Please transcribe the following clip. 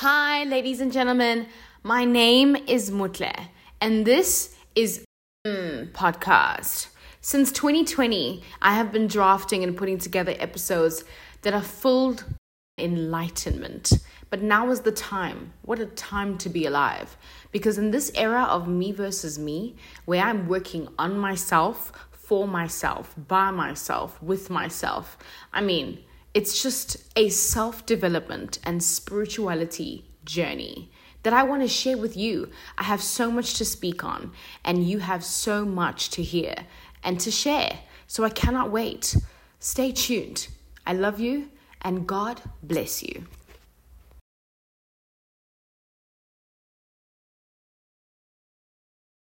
Hi, ladies and gentlemen. My name is Mutle, and this is mm, podcast. Since 2020, I have been drafting and putting together episodes that are full enlightenment. But now is the time. What a time to be alive. Because in this era of me versus me, where I'm working on myself, for myself, by myself, with myself, I mean, it's just a self development and spirituality journey that I want to share with you. I have so much to speak on, and you have so much to hear and to share. So I cannot wait. Stay tuned. I love you, and God bless you.